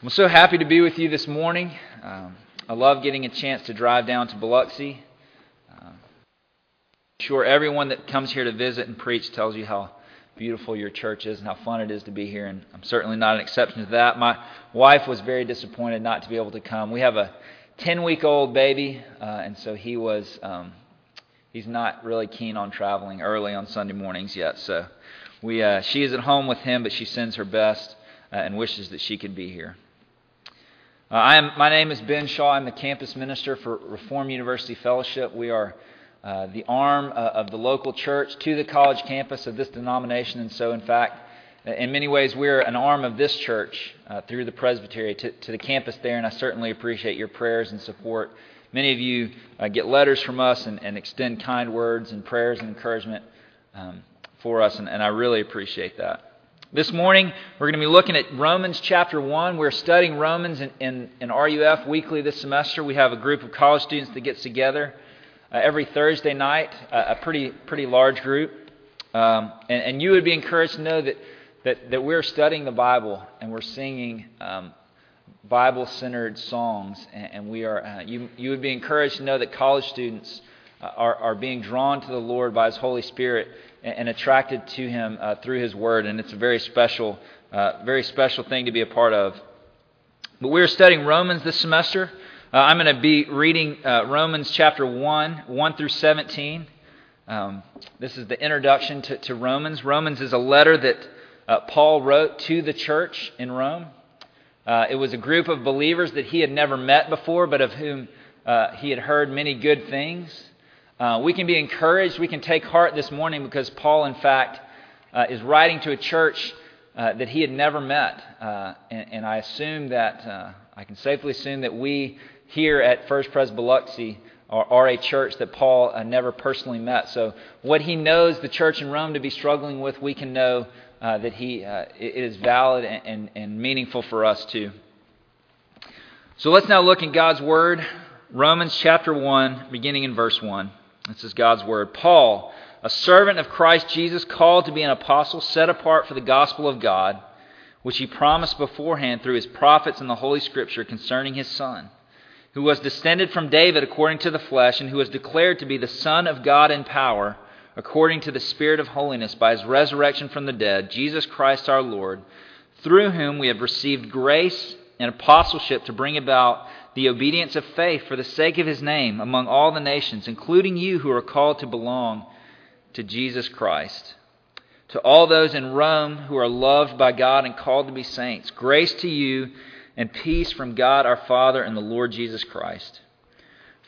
I'm so happy to be with you this morning. Um, I love getting a chance to drive down to Biloxi. Uh, I'm sure everyone that comes here to visit and preach tells you how beautiful your church is and how fun it is to be here, and I'm certainly not an exception to that. My wife was very disappointed not to be able to come. We have a 10 week old baby, uh, and so he was. Um, he's not really keen on traveling early on Sunday mornings yet. So we, uh, she is at home with him, but she sends her best uh, and wishes that she could be here. Uh, I am, my name is Ben Shaw. I'm the campus minister for Reformed University Fellowship. We are uh, the arm uh, of the local church to the college campus of this denomination. And so, in fact, uh, in many ways, we're an arm of this church uh, through the presbytery to, to, the campus there. And I certainly appreciate your prayers and support. Many of you uh, get letters from us and, and, extend kind words and prayers and encouragement um, for us, and, and I really appreciate that. This morning, we're going to be looking at Romans chapter 1. We're studying Romans in, in, in RUF weekly this semester. We have a group of college students that gets together uh, every Thursday night, uh, a pretty, pretty large group. Um, and, and, you would be encouraged to know that, that, that we're studying the Bible and we're singing um, Bible centered songs. And, and we are, uh, you, you would be encouraged to know that college students uh, are, are being drawn to the Lord by His Holy Spirit and attracted to him uh, through his word. And it's a very special, uh, very special thing to be a part of. But we're studying Romans this semester. Uh, I'm going to be reading uh, Romans chapter 1, 1 through 17. Um, this is the introduction to, to, Romans. Romans is a letter that uh, Paul wrote to the church in Rome. Uh, it was a group of believers that he had never met before, but of whom he had heard many good things. Uh, we can be encouraged. We can take heart this morning because Paul, in fact, uh, is writing to a church uh, that he had never met. Uh, and, and, I assume that, uh, I can safely assume that we here at First Pres Biloxi are, are, a church that Paul never personally met. So, what he knows the church in Rome to be struggling with, we can know that he, it is valid and, and, and meaningful for us too. So, let's now look in God's Word. Romans chapter 1, beginning in verse 1. This is God's word. Paul, a servant of Christ Jesus, called to be an apostle, set apart for the gospel of God, which he promised beforehand through his prophets in the Holy Scripture concerning his Son, who was descended from David according to the flesh, and who was declared to be the Son of God in power, according to the Spirit of holiness, by his resurrection from the dead, Jesus Christ our Lord, through whom we have received grace and apostleship to bring about the obedience of faith for the sake of his name among all the nations, including you who are called to belong to Jesus Christ. To all those in Rome who are loved by God and called to be saints, grace to you and peace from God our Father and the Lord Jesus Christ.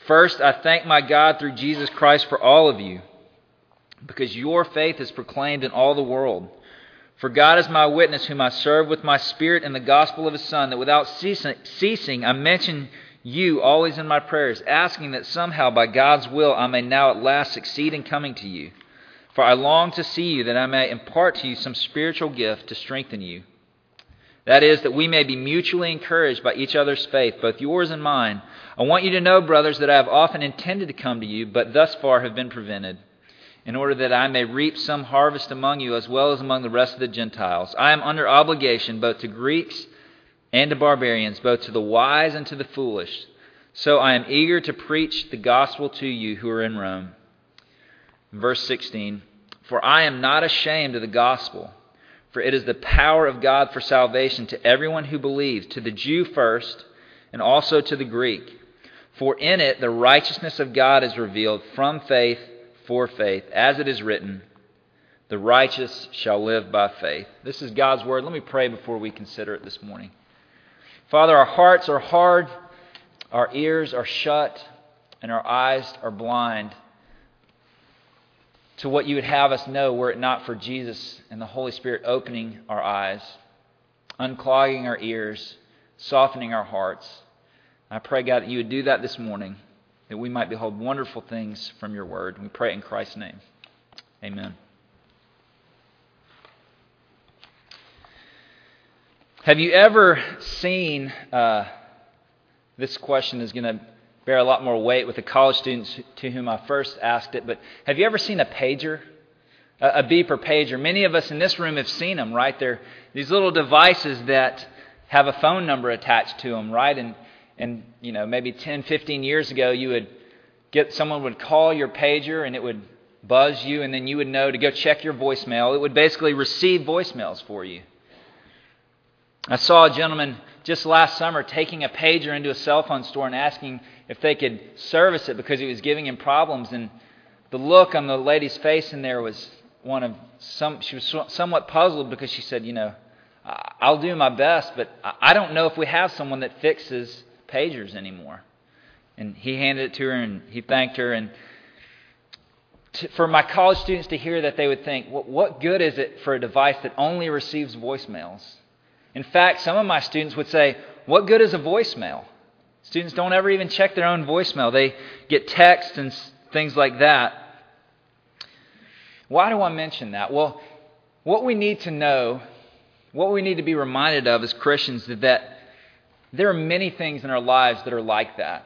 First, I thank my God through Jesus Christ for all of you, because your faith is proclaimed in all the world. For God is my witness, whom I serve with my spirit in the gospel of his Son, that without ceasing I mention you always in my prayers, asking that somehow by God's will I may now at last succeed in coming to you. For I long to see you, that I may impart to you some spiritual gift to strengthen you. That is, that we may be mutually encouraged by each other's faith, both yours and mine. I want you to know, brothers, that I have often intended to come to you, but thus far have been prevented in order that I may reap some harvest among you as well as among the rest of the Gentiles. I am under obligation both to Greeks and to barbarians, both to the wise and to the foolish. So I am eager to preach the gospel to you who are in Rome. Verse 16 For I am not ashamed of the gospel, for it is the power of God for salvation to everyone who believes, to the Jew first, and also to the Greek. For in it the righteousness of God is revealed from faith for faith, as it is written, the righteous shall live by faith. This is God's word. Let me pray before we consider it this morning. Father, our hearts are hard, our ears are shut, and our eyes are blind to what you would have us know were it not for Jesus and the Holy Spirit opening our eyes, unclogging our ears, softening our hearts. I pray, God, that you would do that this morning that we might behold wonderful things from your word. We pray in Christ's name. Amen. Have you ever seen, uh, this question is going to bear a lot more weight with the college students to whom I first asked it, but have you ever seen a pager? A, a beeper pager. Many of us in this room have seen them, right? They're these little devices that have a phone number attached to them, right? And, and you know, maybe 10, 15 years ago, you would get someone would call your pager and it would buzz you, and then you would know to go check your voicemail. It would basically receive voicemails for you. I saw a gentleman just last summer taking a pager into a cell phone store and asking if they could service it because it was giving him problems. And the look on the lady's face in there was one of some, she was somewhat puzzled because she said, You know, I'll do my best, but I don't know if we have someone that fixes pagers anymore. And he handed it to her and he thanked her. And to, for my college students to hear that, they would think, what good is it for a device that only receives voicemails? In fact, some of my students would say, what good is a voicemail? Students don't ever even check their own voicemail. They get texts and things like that. Why do I mention that? Well, what we need to know, what we need to be reminded of as Christians is that there are many things in our lives that are like that.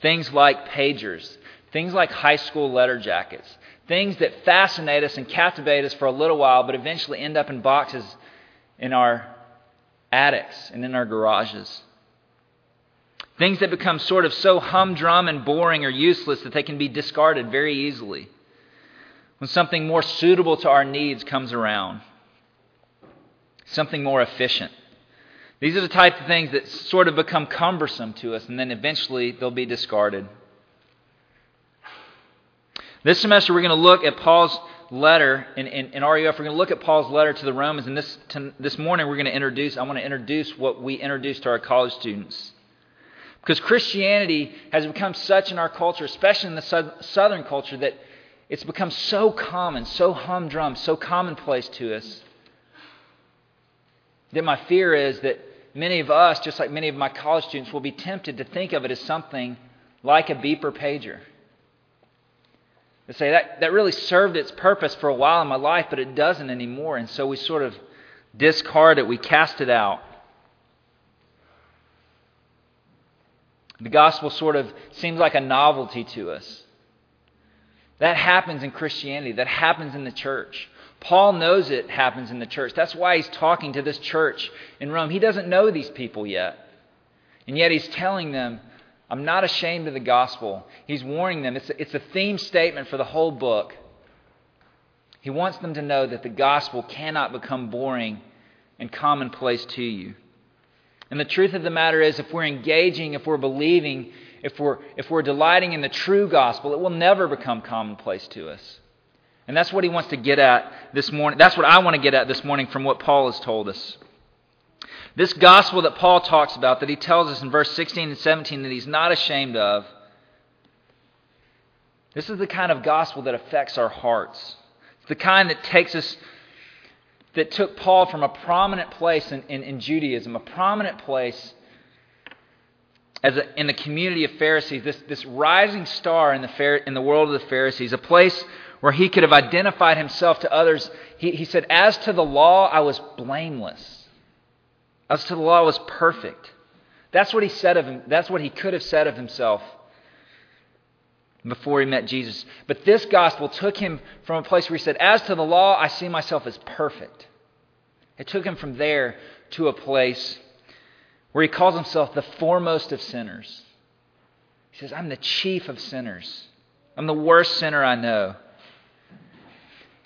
Things like pagers, things like high school letter jackets, things that fascinate us and captivate us for a little while, but eventually end up in boxes in our attics and in our garages. Things that become sort of so humdrum and boring or useless that they can be discarded very easily when something more suitable to our needs comes around, something more efficient. These are the type of things that sort of become cumbersome to us, and then eventually they'll be discarded. This semester, we're going to look at Paul's letter in, in, in RUF. We're going to look at Paul's letter to the Romans, and this, to, this morning we're going to introduce, I want to introduce what we introduce to our college students. Because Christianity has become such in our culture, especially in the southern culture, that it's become so common, so humdrum, so commonplace to us, that my fear is that many of us, just like many of my college students, will be tempted to think of it as something like a beeper pager. To say that, that really served its purpose for a while in my life, but it doesn't anymore. And so we sort of discard it, we cast it out. The gospel sort of seems like a novelty to us. That happens in Christianity, that happens in the church. Paul knows it happens in the church. That's why he's talking to this church in Rome. He doesn't know these people yet. And yet he's telling them I'm not ashamed of the gospel. He's warning them. It's a, it's a theme statement for the whole book. He wants them to know that the gospel cannot become boring and commonplace to you. And the truth of the matter is, if we're engaging, if we're believing, if we're, if we're delighting in the true gospel, it will never become commonplace to us. And that's what he wants to get at this morning. That's what I want to get at this morning from what Paul has told us. This gospel that Paul talks about, that he tells us in verse 16 and 17 that he's not ashamed of, this is the kind of gospel that affects our hearts. It's the kind that takes us, that took Paul from a prominent place in, in, in Judaism, a prominent place as a, in the community of Pharisees, this, this rising star in the, in the world of the Pharisees, a place where he could have identified himself to others. He, he said, As to the law, I was blameless. As to the law I was perfect. That's what he said of him. That's what he could have said of himself before he met Jesus. But this gospel took him from a place where he said, As to the law, I see myself as perfect. It took him from there to a place where he calls himself the foremost of sinners. He says, I'm the chief of sinners. I'm the worst sinner I know.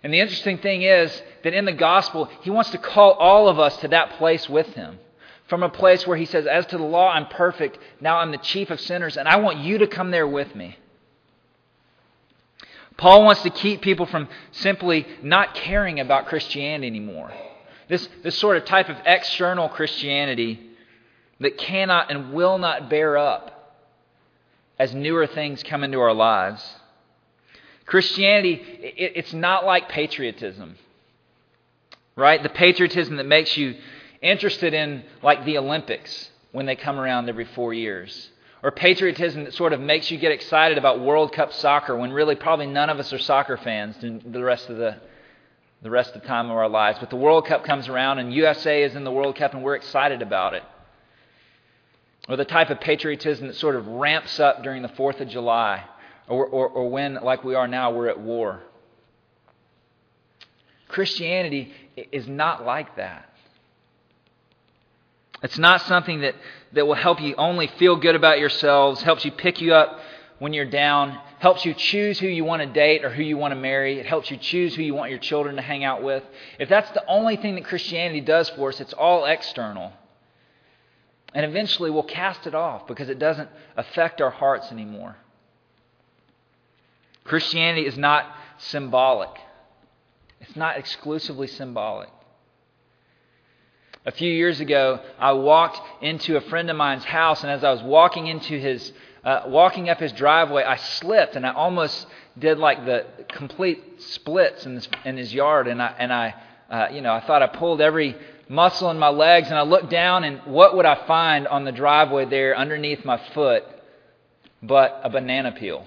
And the interesting thing is that in the gospel, he wants to call all of us to that place with him. From a place where he says, As to the law, I'm perfect. Now I'm the chief of sinners, and I want you to come there with me. Paul wants to keep people from simply not caring about Christianity anymore. This, this sort of type of external Christianity that cannot and will not bear up as newer things come into our lives. Christianity, it, it's not like patriotism, right? The patriotism that makes you interested in, like, the Olympics when they come around every four years. Or patriotism that sort of makes you get excited about World Cup soccer when really probably none of us are soccer fans the rest of the, the rest of the time of our lives. But the World Cup comes around and USA is in the World Cup and we're excited about it. Or the type of patriotism that sort of ramps up during the 4th of July or, or, or when, like we are now, we're at war. Christianity is not like that. It's not something that, that will help you only feel good about yourselves, helps you pick you up when you're down, helps you choose who you want to date or who you want to marry. It helps you choose who you want your children to hang out with. If that's the only thing that Christianity does for us, it's all external. And eventually we'll cast it off because it doesn't affect our hearts anymore. Christianity is not symbolic, it's not exclusively symbolic. A few years ago, I walked into a friend of mine's house, and as I was walking into his, uh, walking up his driveway, I slipped, and I almost did like the complete splits in, this, in his yard, and I, and I, uh, you know, I thought I pulled every muscle in my legs, and I looked down, and what would I find on the driveway there underneath my foot but a banana peel?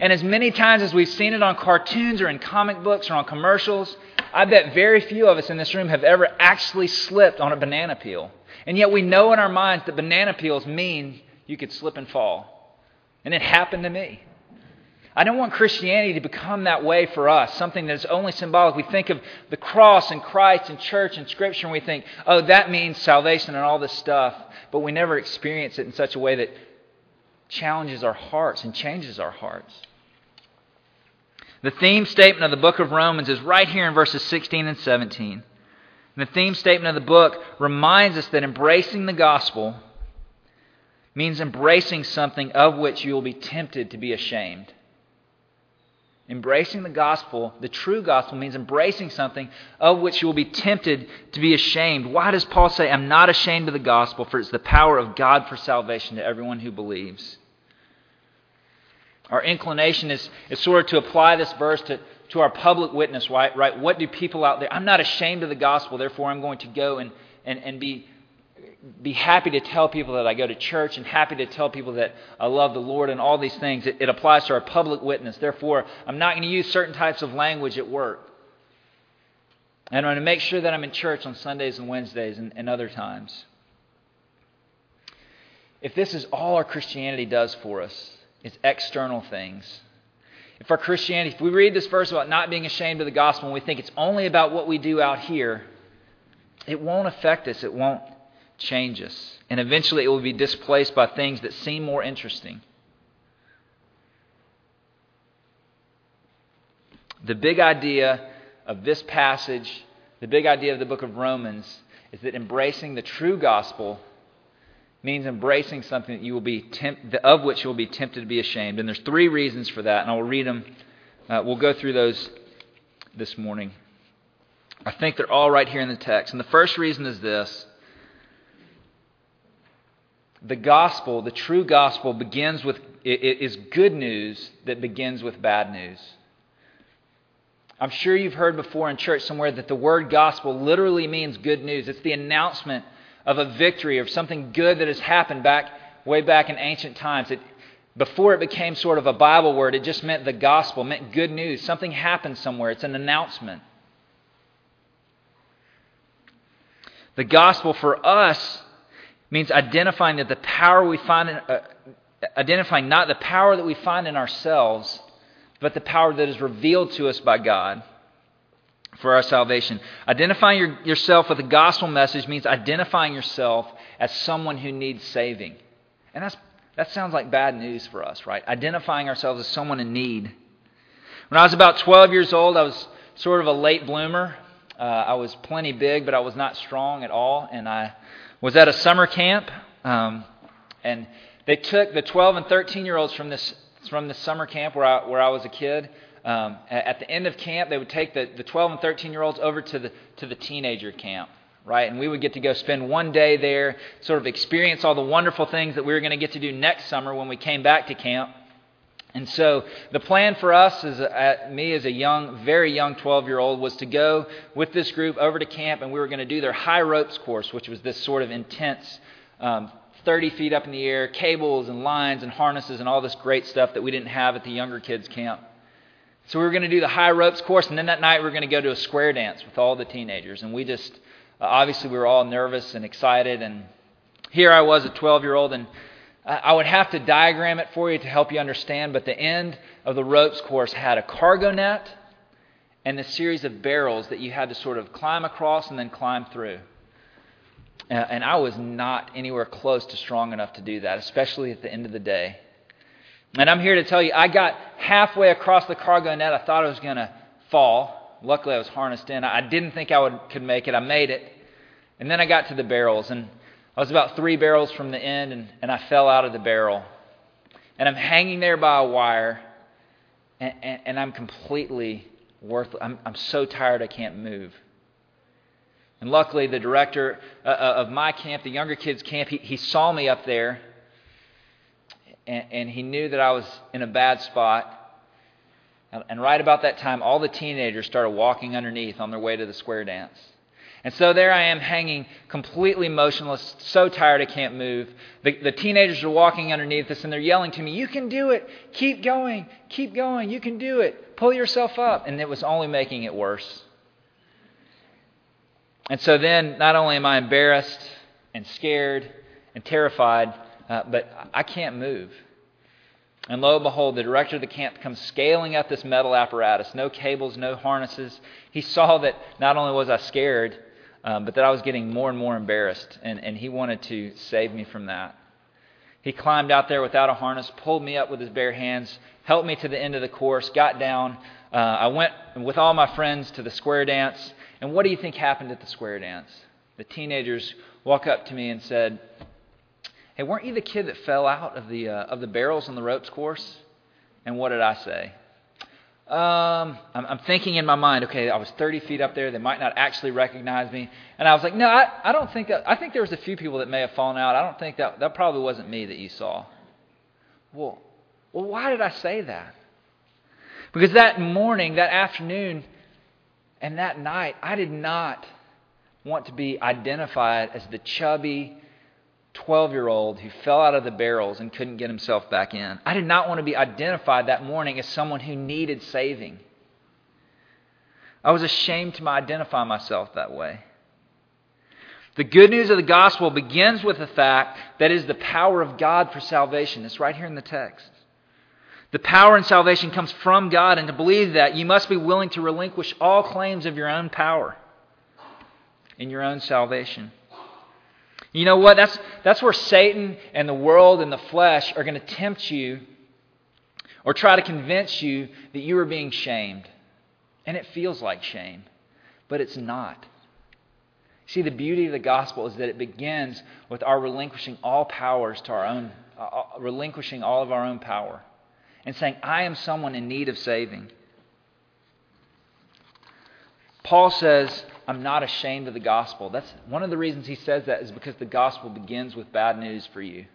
And as many times as we've seen it on cartoons or in comic books or on commercials, I bet very few of us in this room have ever actually slipped on a banana peel. And yet we know in our minds that banana peels mean you could slip and fall. And it happened to me. I don't want Christianity to become that way for us, something that's only symbolic. We think of the cross and Christ and church and Scripture, and we think, oh, that means salvation and all this stuff. But we never experience it in such a way that challenges our hearts and changes our hearts. The theme statement of the book of Romans is right here in verses 16 and 17. And the theme statement of the book reminds us that embracing the gospel means embracing something of which you will be tempted to be ashamed. Embracing the gospel, the true gospel, means embracing something of which you will be tempted to be ashamed. Why does Paul say, I'm not ashamed of the gospel, for it's the power of God for salvation to everyone who believes? Our inclination is, is sort of to apply this verse to, to our public witness, right? right? What do people out there? I'm not ashamed of the gospel, therefore I'm going to go and, and, and be be happy to tell people that I go to church and happy to tell people that I love the Lord and all these things. It, it applies to our public witness. Therefore, I'm not going to use certain types of language at work. And I'm going to make sure that I'm in church on Sundays and Wednesdays and, and other times. If this is all our Christianity does for us, it's external things. If our Christianity, if we read this verse about not being ashamed of the gospel and we think it's only about what we do out here, it won't affect us. It won't change us. And eventually it will be displaced by things that seem more interesting. The big idea of this passage, the big idea of the book of Romans, is that embracing the true gospel means embracing something that you will be temp- of which you will be tempted to be ashamed. And there's three reasons for that, and I'll read them. Uh, we'll go through those this morning. I think they're all right here in the text. And the first reason is this the gospel, the true gospel, begins with, it is good news that begins with bad news. I'm sure you've heard before in church somewhere that the word gospel literally means good news. It's the announcement of a victory or something good that has happened back way back in ancient times. It, before it became sort of a Bible word, it just meant the gospel, meant good news. Something happened somewhere. It's an announcement. The gospel for us means identifying that the power we find in, uh, identifying not the power that we find in ourselves, but the power that is revealed to us by God for our salvation. Identifying your, yourself with the gospel message means identifying yourself as someone who needs saving. And that's, that sounds like bad news for us, right? Identifying ourselves as someone in need. When I was about 12 years old, I was sort of a late bloomer. Uh, I was plenty big, but I was not strong at all, and I was at a summer camp, um, and they took the 12 and 13 year olds from this from this summer camp where I, where I was a kid. Um, at the end of camp, they would take the, the 12 and 13 year olds over to the to the teenager camp, right? And we would get to go spend one day there, sort of experience all the wonderful things that we were going to get to do next summer when we came back to camp. And so the plan for us, a, me as a young, very young 12 year old, was to go with this group over to camp and we were going to do their high ropes course, which was this sort of intense um, 30 feet up in the air, cables and lines and harnesses and all this great stuff that we didn't have at the younger kids' camp. So we were going to do the high ropes course, and then that night we were going to go to a square dance with all the teenagers. And we just, uh, obviously, we were all nervous and excited. And here I was, a 12 year old, and I would have to diagram it for you to help you understand, but the end of the ropes course had a cargo net and a series of barrels that you had to sort of climb across and then climb through. Uh, and I was not anywhere close to strong enough to do that, especially at the end of the day. And I'm here to tell you, I got halfway across the cargo net. I thought I was going to fall. Luckily, I was harnessed in. I didn't think I would, could make it. I made it. And then I got to the barrels, and I was about three barrels from the end, and, and I fell out of the barrel. And I'm hanging there by a wire, and, and, and I'm completely worthless. I'm, I'm so tired I can't move. And luckily, the director uh, uh, of my camp, the younger kids' camp, he, he saw me up there, and, and he knew that I was in a bad spot. And right about that time, all the teenagers started walking underneath on their way to the square dance. And so there I am hanging completely motionless, so tired I can't move. The, the, teenagers are walking underneath us and they're yelling to me, You can do it. Keep going. Keep going. You can do it. Pull yourself up. And it was only making it worse. And so then, not only am I embarrassed and scared and terrified, uh, but I can't move. And lo and behold, the director of the camp comes scaling up this metal apparatus. No cables, no harnesses. He saw that not only was I scared, um, but that I was getting more and more embarrassed, and, and he wanted to save me from that. He climbed out there without a harness, pulled me up with his bare hands, helped me to the end of the course, got down. Uh, I went with all my friends to the square dance, and what do you think happened at the square dance? The teenagers walk up to me and said, Hey, weren't you the kid that fell out of the, uh, of the barrels on the ropes course? And what did I say? Um, I'm, I'm, thinking in my mind, okay, I was 30 feet up there. They might not actually recognize me. And I was like, no, I, I don't think that. I think there was a few people that may have fallen out. I don't think that that probably wasn't me that you saw. Well, well, why did I say that? Because that morning, that afternoon, and that night, I did not want to be identified as the chubby, 12 year old who fell out of the barrels and couldn't get himself back in. I did not want to be identified that morning as someone who needed saving. I was ashamed to identify myself that way. The good news of the gospel begins with the fact that it is the power of God for salvation. It's right here in the text. The power and salvation comes from God, and to believe that, you must be willing to relinquish all claims of your own power in your own salvation. You know what? That's, that's where Satan and the world and the flesh are going to tempt you or try to convince you that you are being shamed. And it feels like shame, but it's not. See, the beauty of the gospel is that it begins with our relinquishing all powers to our own, uh, uh relinquishing all of our own power and saying, I am someone in need of saving. Paul says, I'm not ashamed of the gospel. That's one of the reasons he says that is because the gospel begins with bad news for you.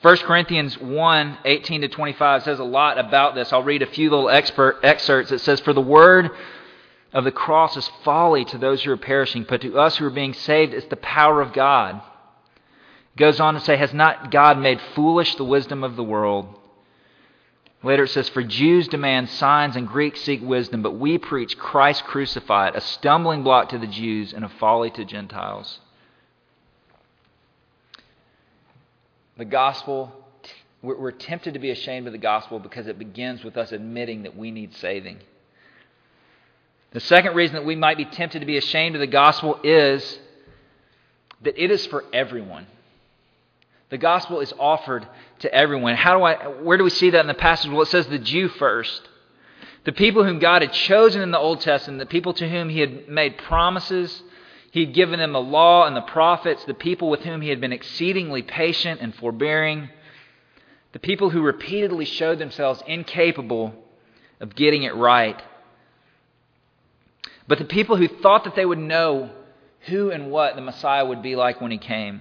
1 Corinthians 1 18 to 25 says a lot about this. I'll read a few little expert excerpts. It says, For the word of the cross is folly to those who are perishing, but to us who are being saved, it's the power of God. It goes on to say, Has not God made foolish the wisdom of the world? Later it says, For Jews demand signs and Greeks seek wisdom, but we preach Christ crucified, a stumbling block to the Jews and a folly to Gentiles. The gospel, we're tempted to be ashamed of the gospel because it begins with us admitting that we need saving. The second reason that we might be tempted to be ashamed of the gospel is that it is for everyone. The gospel is offered to everyone. How do I where do we see that in the passage? Well, it says the Jew first. The people whom God had chosen in the Old Testament, the people to whom he had made promises, he had given them the law and the prophets, the people with whom he had been exceedingly patient and forbearing, the people who repeatedly showed themselves incapable of getting it right. But the people who thought that they would know who and what the Messiah would be like when he came.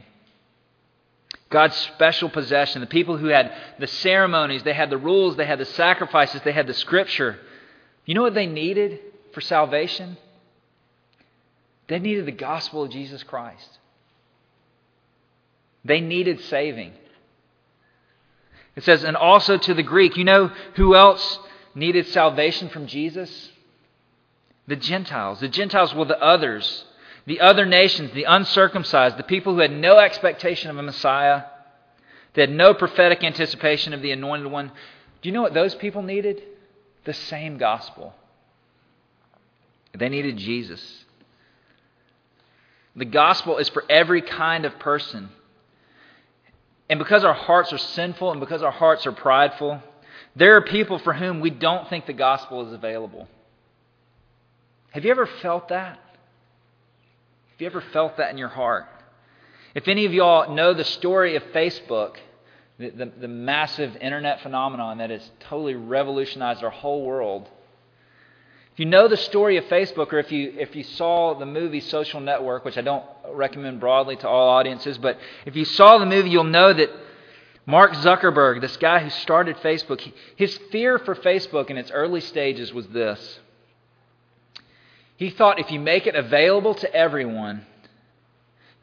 God's special possession, the people who had the ceremonies, they had the rules, they had the sacrifices, they had the scripture. You know what they needed for salvation? They needed the gospel of Jesus Christ. They needed saving. It says, and also to the Greek. You know who else needed salvation from Jesus? The Gentiles. The Gentiles were the others the other nations, the uncircumcised, the people who had no expectation of a Messiah, they had no prophetic anticipation of the anointed one. Do you know what those people needed? The same gospel. They needed Jesus. The gospel is for every kind of person. And because our hearts are sinful and because our hearts are prideful, there are people for whom we don't think the gospel is available. Have you ever felt that? Have you ever felt that in your heart? If any of y'all know the story of Facebook, the, the, the, massive internet phenomenon that has totally revolutionized our whole world, if you know the story of Facebook, or if you, if you saw the movie Social Network, which I don't recommend broadly to all audiences, but if you saw the movie, you'll know that Mark Zuckerberg, this guy who started Facebook, his fear for Facebook in its early stages was this. He thought if you make it available to everyone,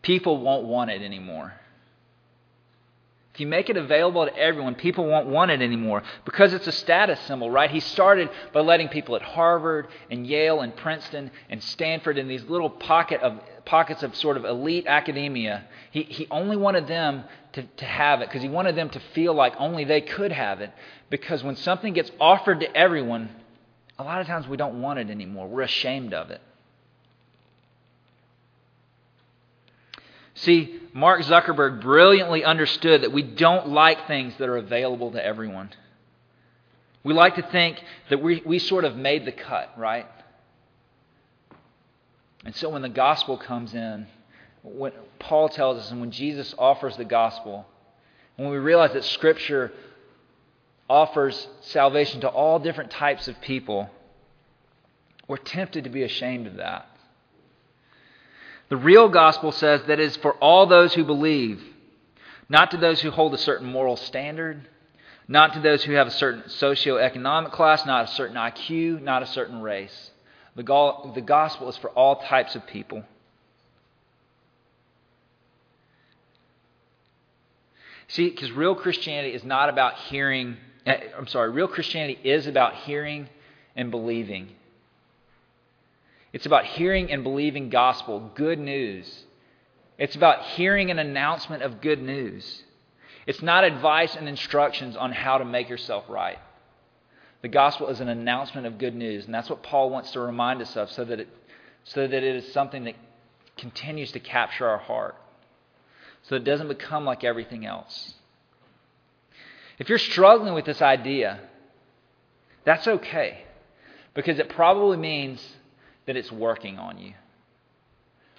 people won't want it anymore. If you make it available to everyone, people won't want it anymore because it's a status symbol, right? He started by letting people at Harvard and Yale and Princeton and Stanford in these little pocket of, pockets of sort of elite academia. He, he only wanted them to, to have it because he wanted them to feel like only they could have it. Because when something gets offered to everyone, a lot of times we don't want it anymore. We're ashamed of it. See, Mark Zuckerberg brilliantly understood that we don't like things that are available to everyone. We like to think that we, we sort of made the cut, right? And so when the gospel comes in, when Paul tells us, and when Jesus offers the gospel, when we realize that Scripture offers salvation to all different types of people, we're tempted to be ashamed of that. The real gospel says that it is for all those who believe, not to those who hold a certain moral standard, not to those who have a certain socioeconomic class, not a certain IQ, not a certain race. The, go- the gospel is for all types of people. See, because real Christianity is not about hearing, Eh, I'm sorry, real Christianity is about hearing and believing. It's about hearing and believing gospel, good news. It's about hearing an announcement of good news. It's not advice and instructions on how to make yourself right. The gospel is an announcement of good news, and that's what Paul wants to remind us of so that it, so that it is something that continues to capture our heart, so it doesn't become like everything else. If you're struggling with this idea, that's okay, because it probably means that it's working on you.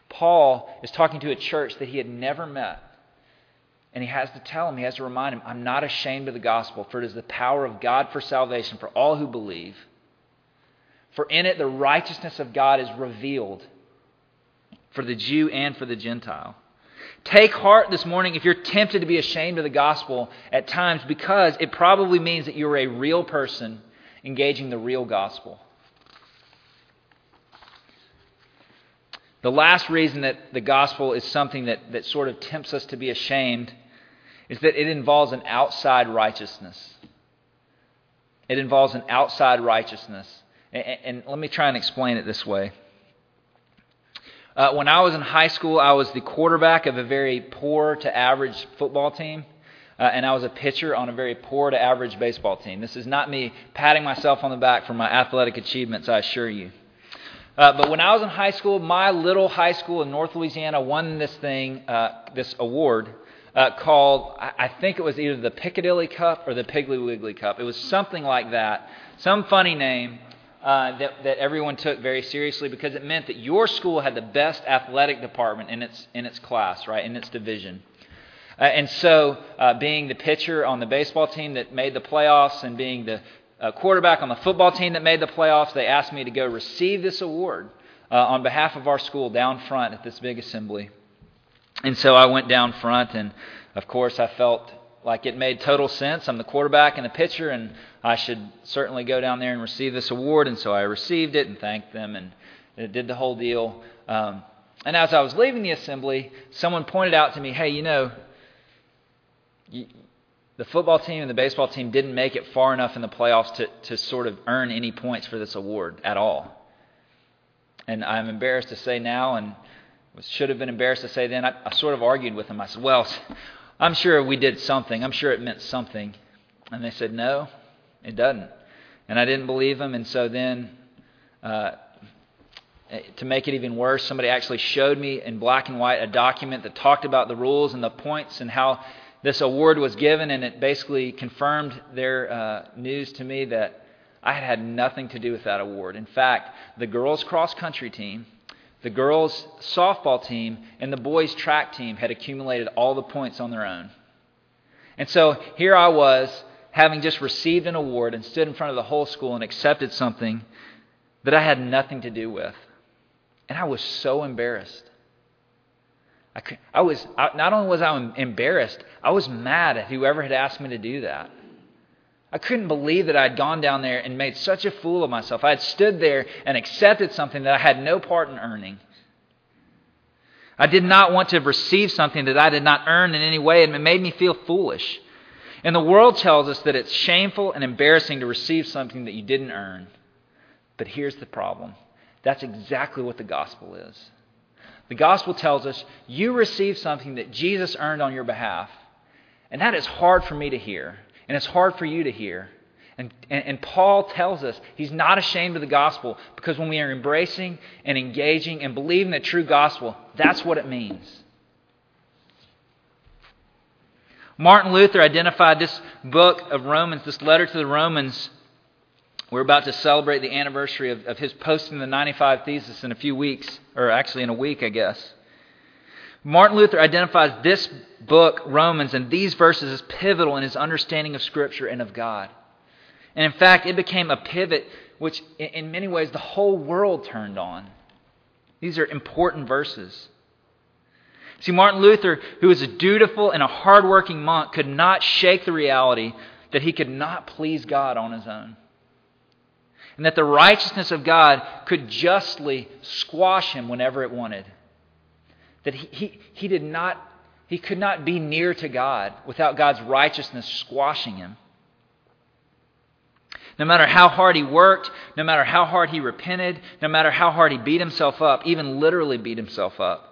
Paul is talking to a church that he had never met. And he has to tell him, he has to remind him, I'm not ashamed of the gospel, for it is the power of God for salvation for all who believe. For in it the righteousness of God is revealed for the Jew and for the Gentile. Take heart this morning if you're tempted to be ashamed of the gospel at times because it probably means that you're a real person engaging the real gospel. The last reason that the gospel is something that, that sort of tempts us to be ashamed is that it involves an outside righteousness. It involves an outside righteousness. And, and let me try and explain it this way. Uh, when I was in high school, I was the quarterback of a very poor to average football team. Uh, and I was a pitcher on a very poor to average baseball team. This is not me patting myself on the back for my athletic achievements, I assure you. Uh, but when I was in high school, my little high school in North Louisiana won this thing, uh, this award uh, called, I think it was either the Piccadilly Cup or the Piggly Wiggly Cup. It was something like that, some funny name uh, that, that everyone took very seriously because it meant that your school had the best athletic department in its, in its class, right, in its division. Uh, and so, uh, being the pitcher on the baseball team that made the playoffs and being the a quarterback on the football team that made the playoffs. They asked me to go receive this award uh, on behalf of our school down front at this big assembly. And so I went down front, and of course, I felt like it made total sense. I'm the quarterback and the pitcher, and I should certainly go down there and receive this award. And so I received it and thanked them and it did the whole deal. Um, and as I was leaving the assembly, someone pointed out to me, hey, you know, you, the football team and the baseball team didn't make it far enough in the playoffs to, to sort of earn any points for this award at all. And I'm embarrassed to say now, and should have been embarrassed to say then, I, I sort of argued with them. I said, Well, I'm sure we did something. I'm sure it meant something. And they said, No, it doesn't. And I didn't believe them. And so then uh, Uh, to make it even worse, somebody actually showed me in black and white a document that talked about the rules and the points and how this award was given, and it basically confirmed their uh, news to me that I had had nothing to do with that award. In fact, the girls' cross country team, the girls' softball team, and the boys' track team had accumulated all the points on their own. And so here I was, having just received an award and stood in front of the whole school and accepted something that I had nothing to do with. And I was so embarrassed. I, I was I, not only was I embarrassed, I was mad at whoever had asked me to do that. I couldn't believe that I had gone down there and made such a fool of myself. I had stood there and accepted something that I had no part in earning. I did not want to receive something that I did not earn in any way, and it made me feel foolish. And the world tells us that it's shameful and embarrassing to receive something that you didn't earn. But here's the problem that's exactly what the gospel is. The gospel tells us you receive something that Jesus earned on your behalf. And that is hard for me to hear, and it's hard for you to hear. And, and, and, Paul tells us he's not ashamed of the gospel because when we are embracing and engaging and believing the true gospel, that's what it means. Martin Luther identified this book of Romans, this letter to the Romans, we're about to celebrate the anniversary of, of his posting the 95 Thesis in a few weeks, or actually in a week, I guess. Martin Luther identifies this book, Romans, and these verses as pivotal in his understanding of Scripture and of God. And in fact, it became a pivot which, in many ways, the whole world turned on. These are important verses. See, Martin Luther, who was a dutiful and a hardworking monk, could not shake the reality that he could not please God on his own and that the righteousness of God could justly squash him whenever it wanted. That he, he, he did not, he could not be near to God without God's righteousness squashing him. No matter how hard he worked, no matter how hard he repented, no matter how hard he beat himself up, even literally beat himself up,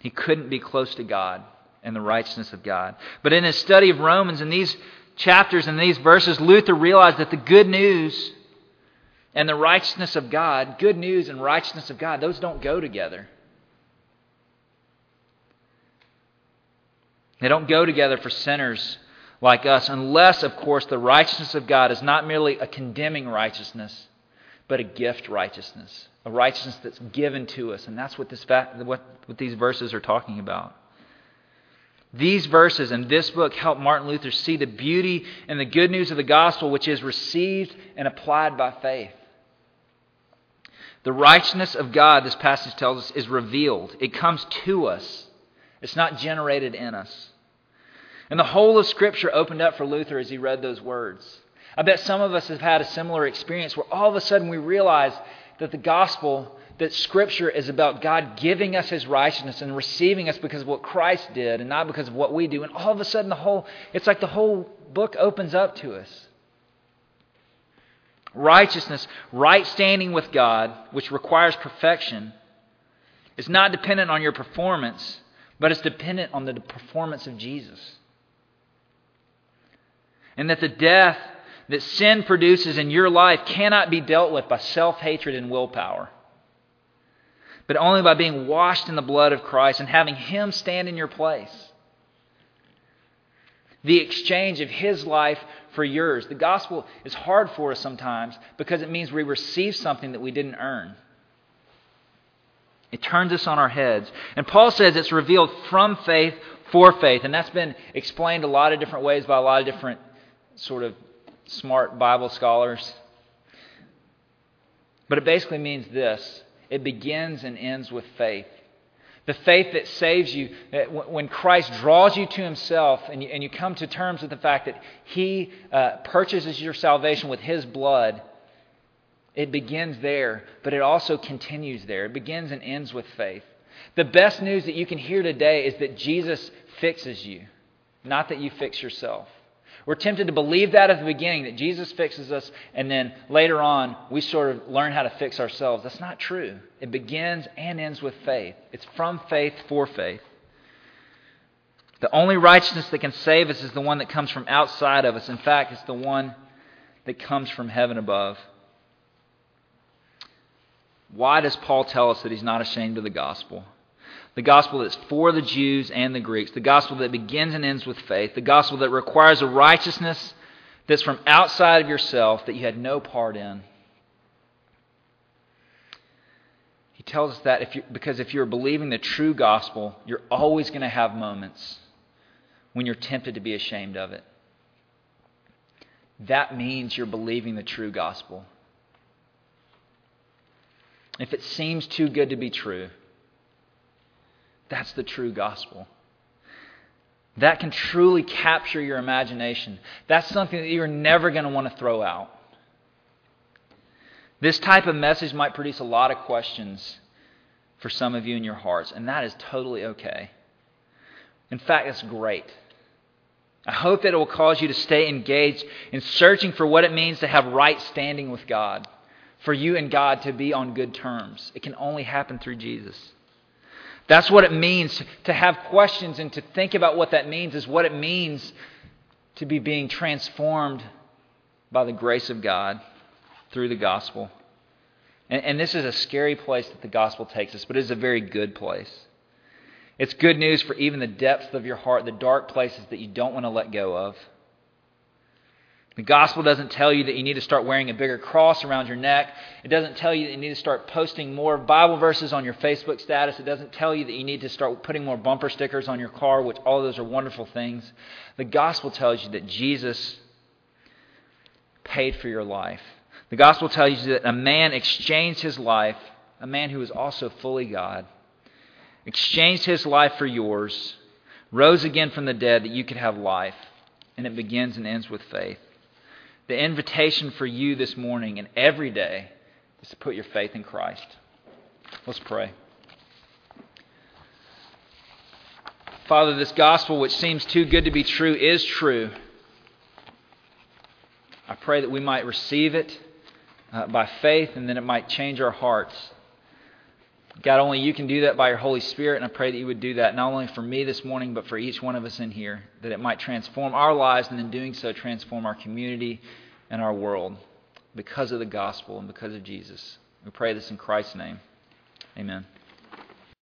he couldn't be close to God and the righteousness of God. But in his study of Romans, in these chapters and these verses, Luther realized that the good news and the righteousness of God, good news and righteousness of God, those don't go together. They don't go together for sinners like us, unless, of course, the righteousness of God is not merely a condemning righteousness, but a gift righteousness, a righteousness that's given to us. And that's what, this, what, what these verses are talking about. These verses and this book help Martin Luther see the beauty and the good news of the gospel, which is received and applied by faith. The righteousness of God, this passage tells us, is revealed. It comes to us, it's not generated in us. And the whole of Scripture opened up for Luther as he read those words. I bet some of us have had a similar experience where all of a sudden we realize that the gospel that Scripture is about God giving us His righteousness and receiving us because of what Christ did and not because of what we do. And all of a sudden, the whole, it's like the whole book opens up to us. Righteousness, right standing with God, which requires perfection, is not dependent on your performance, but it's dependent on the performance of Jesus. And that the death that sin produces in your life cannot be dealt with by self hatred and willpower but only by being washed in the blood of Christ and having Him stand in your place. The exchange of His life for yours. The gospel is hard for us sometimes because it means we receive something that we didn't earn. It turns us on our heads. And Paul says it's revealed from faith for faith. And that's been explained a lot of different ways by a lot of different sort of smart Bible scholars. But it basically means this it begins and ends with faith. The faith that saves you, when Christ draws you to himself and you, come to terms with the fact that he uh, purchases your salvation with his blood, it begins there, but it also continues there. It begins and ends with faith. The best news that you can hear today is that Jesus fixes you, not that you fix yourself. We're tempted to believe that at the beginning, that Jesus fixes us, and then later on, we sort of learn how to fix ourselves. That's not true. It begins and ends with faith. It's from faith for faith. The only righteousness that can save us is the one that comes from outside of us. In fact, it's the one that comes from heaven above. Why does Paul tell us that he's not ashamed of the gospel? The gospel that's for the Jews and the Greeks, the gospel that begins and ends with faith, the gospel that requires a righteousness that's from outside of yourself that you had no part in. He tells us that if you, because if you're believing the true gospel, you're always going to have moments when you're tempted to be ashamed of it. That means you're believing the true gospel. If it seems too good to be true, that's the true gospel. That can truly capture your imagination. That's something that you're never going to want to throw out. This type of message might produce a lot of questions for some of you in your hearts, and that is totally okay. In fact, it's great. I hope that it will cause you to stay engaged in searching for what it means to have right standing with God, for you and God to be on good terms. It can only happen through Jesus. That's what it means to have questions and to think about what that means, is what it means to be being transformed by the grace of God through the gospel. And, and this is a scary place that the gospel takes us, but it is a very good place. It's good news for even the depths of your heart, the dark places that you don't want to let go of. The gospel doesn't tell you that you need to start wearing a bigger cross around your neck. It doesn't tell you that you need to start posting more Bible verses on your Facebook status. It doesn't tell you that you need to start putting more bumper stickers on your car, which all those are wonderful things. The gospel tells you that Jesus paid for your life. The gospel tells you that a man exchanged his life, a man who was also fully God, exchanged his life for yours, rose again from the dead that you could have life. And it begins and ends with faith. The invitation for you this morning and every day is to put your faith in Christ. Let's pray. Father, this gospel, which seems too good to be true, is true. I pray that we might receive it uh, by faith and then it might change our hearts. God, only you can do that by your Holy Spirit, and I pray that you would do that not only for me this morning, but for each one of us in here, that it might transform our lives, and in doing so, transform our community and our world because of the gospel and because of Jesus. We pray this in Christ's name. Amen.